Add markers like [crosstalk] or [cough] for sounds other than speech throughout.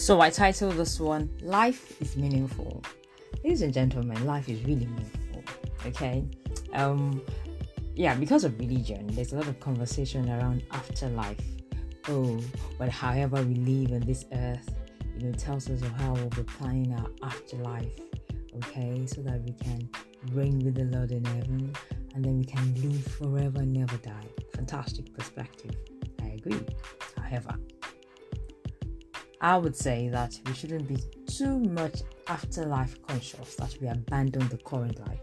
So I titled this one Life is Meaningful. Ladies and gentlemen, life is really meaningful. Okay? Um yeah, because of religion, there's a lot of conversation around afterlife. Oh, but however we live on this earth, you know, tells us of how we'll be planning our afterlife. Okay, so that we can reign with the Lord in heaven and then we can live forever and never die. Fantastic perspective. I agree. However, I would say that we shouldn't be too much afterlife conscious that we abandon the current life.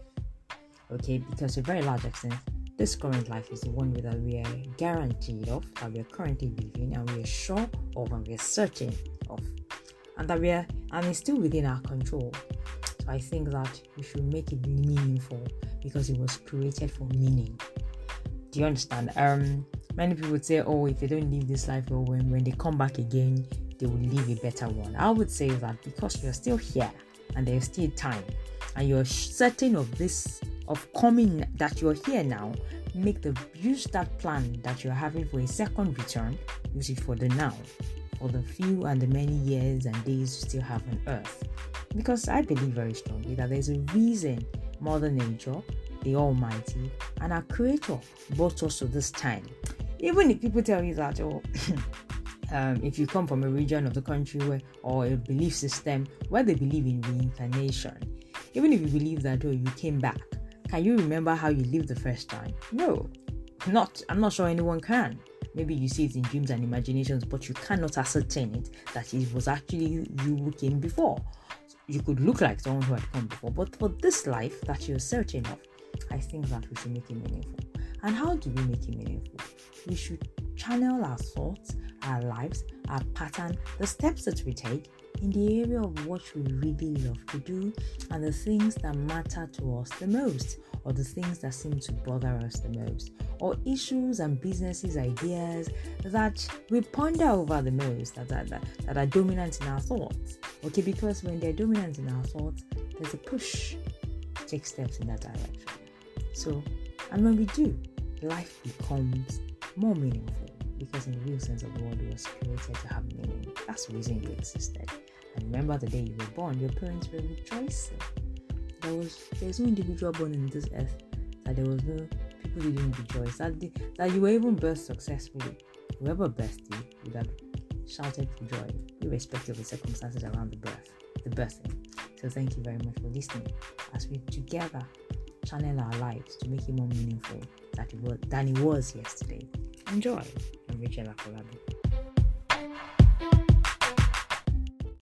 Okay, because to a very large extent, this current life is the one that we are guaranteed of, that we are currently living, and we are sure of, and we are certain of, and that we are, and it's still within our control. So I think that we should make it meaningful because it was created for meaning. Do you understand? Um, many people say, "Oh, if they don't live this life well, when when they come back again, they will live a better one. I would say that because you're still here and there's still time and you're certain of this of coming that you're here now, make the use that plan that you're having for a second return, use it for the now, for the few and the many years and days you still have on earth. Because I believe very strongly that there's a reason Mother Nature, the Almighty, and our Creator brought us to this time. Even if people tell you that, oh, [laughs] um, if you come from a region of the country where, or a belief system where they believe in reincarnation, even if you believe that oh you came back, can you remember how you lived the first time? No, not. I'm not sure anyone can. Maybe you see it in dreams and imaginations, but you cannot ascertain it that it was actually you who came before. You could look like someone who had come before, but for this life that you're searching of, I think that we should make it meaningful. And how do we make it meaningful? We should channel our thoughts, our lives, our pattern, the steps that we take in the area of what we really love to do and the things that matter to us the most, or the things that seem to bother us the most, or issues and businesses, ideas that we ponder over the most, that, that, that, that are dominant in our thoughts. Okay, because when they're dominant in our thoughts, there's a push to take steps in that direction. So, and when we do, life becomes more meaningful because in the real sense of the word it was created to have meaning. That's the reason you existed. And remember the day you were born, your parents were rejoicing. There was there's no individual born in this earth that there was no people didn't rejoice. That the, that you were even birthed successfully. Whoever birthed you would have shouted for joy, irrespective of the circumstances around the birth, the birthing. So thank you very much for listening as we together channel our lives to make it more meaningful than it was, than it was yesterday. Enjoy. kami aku kolab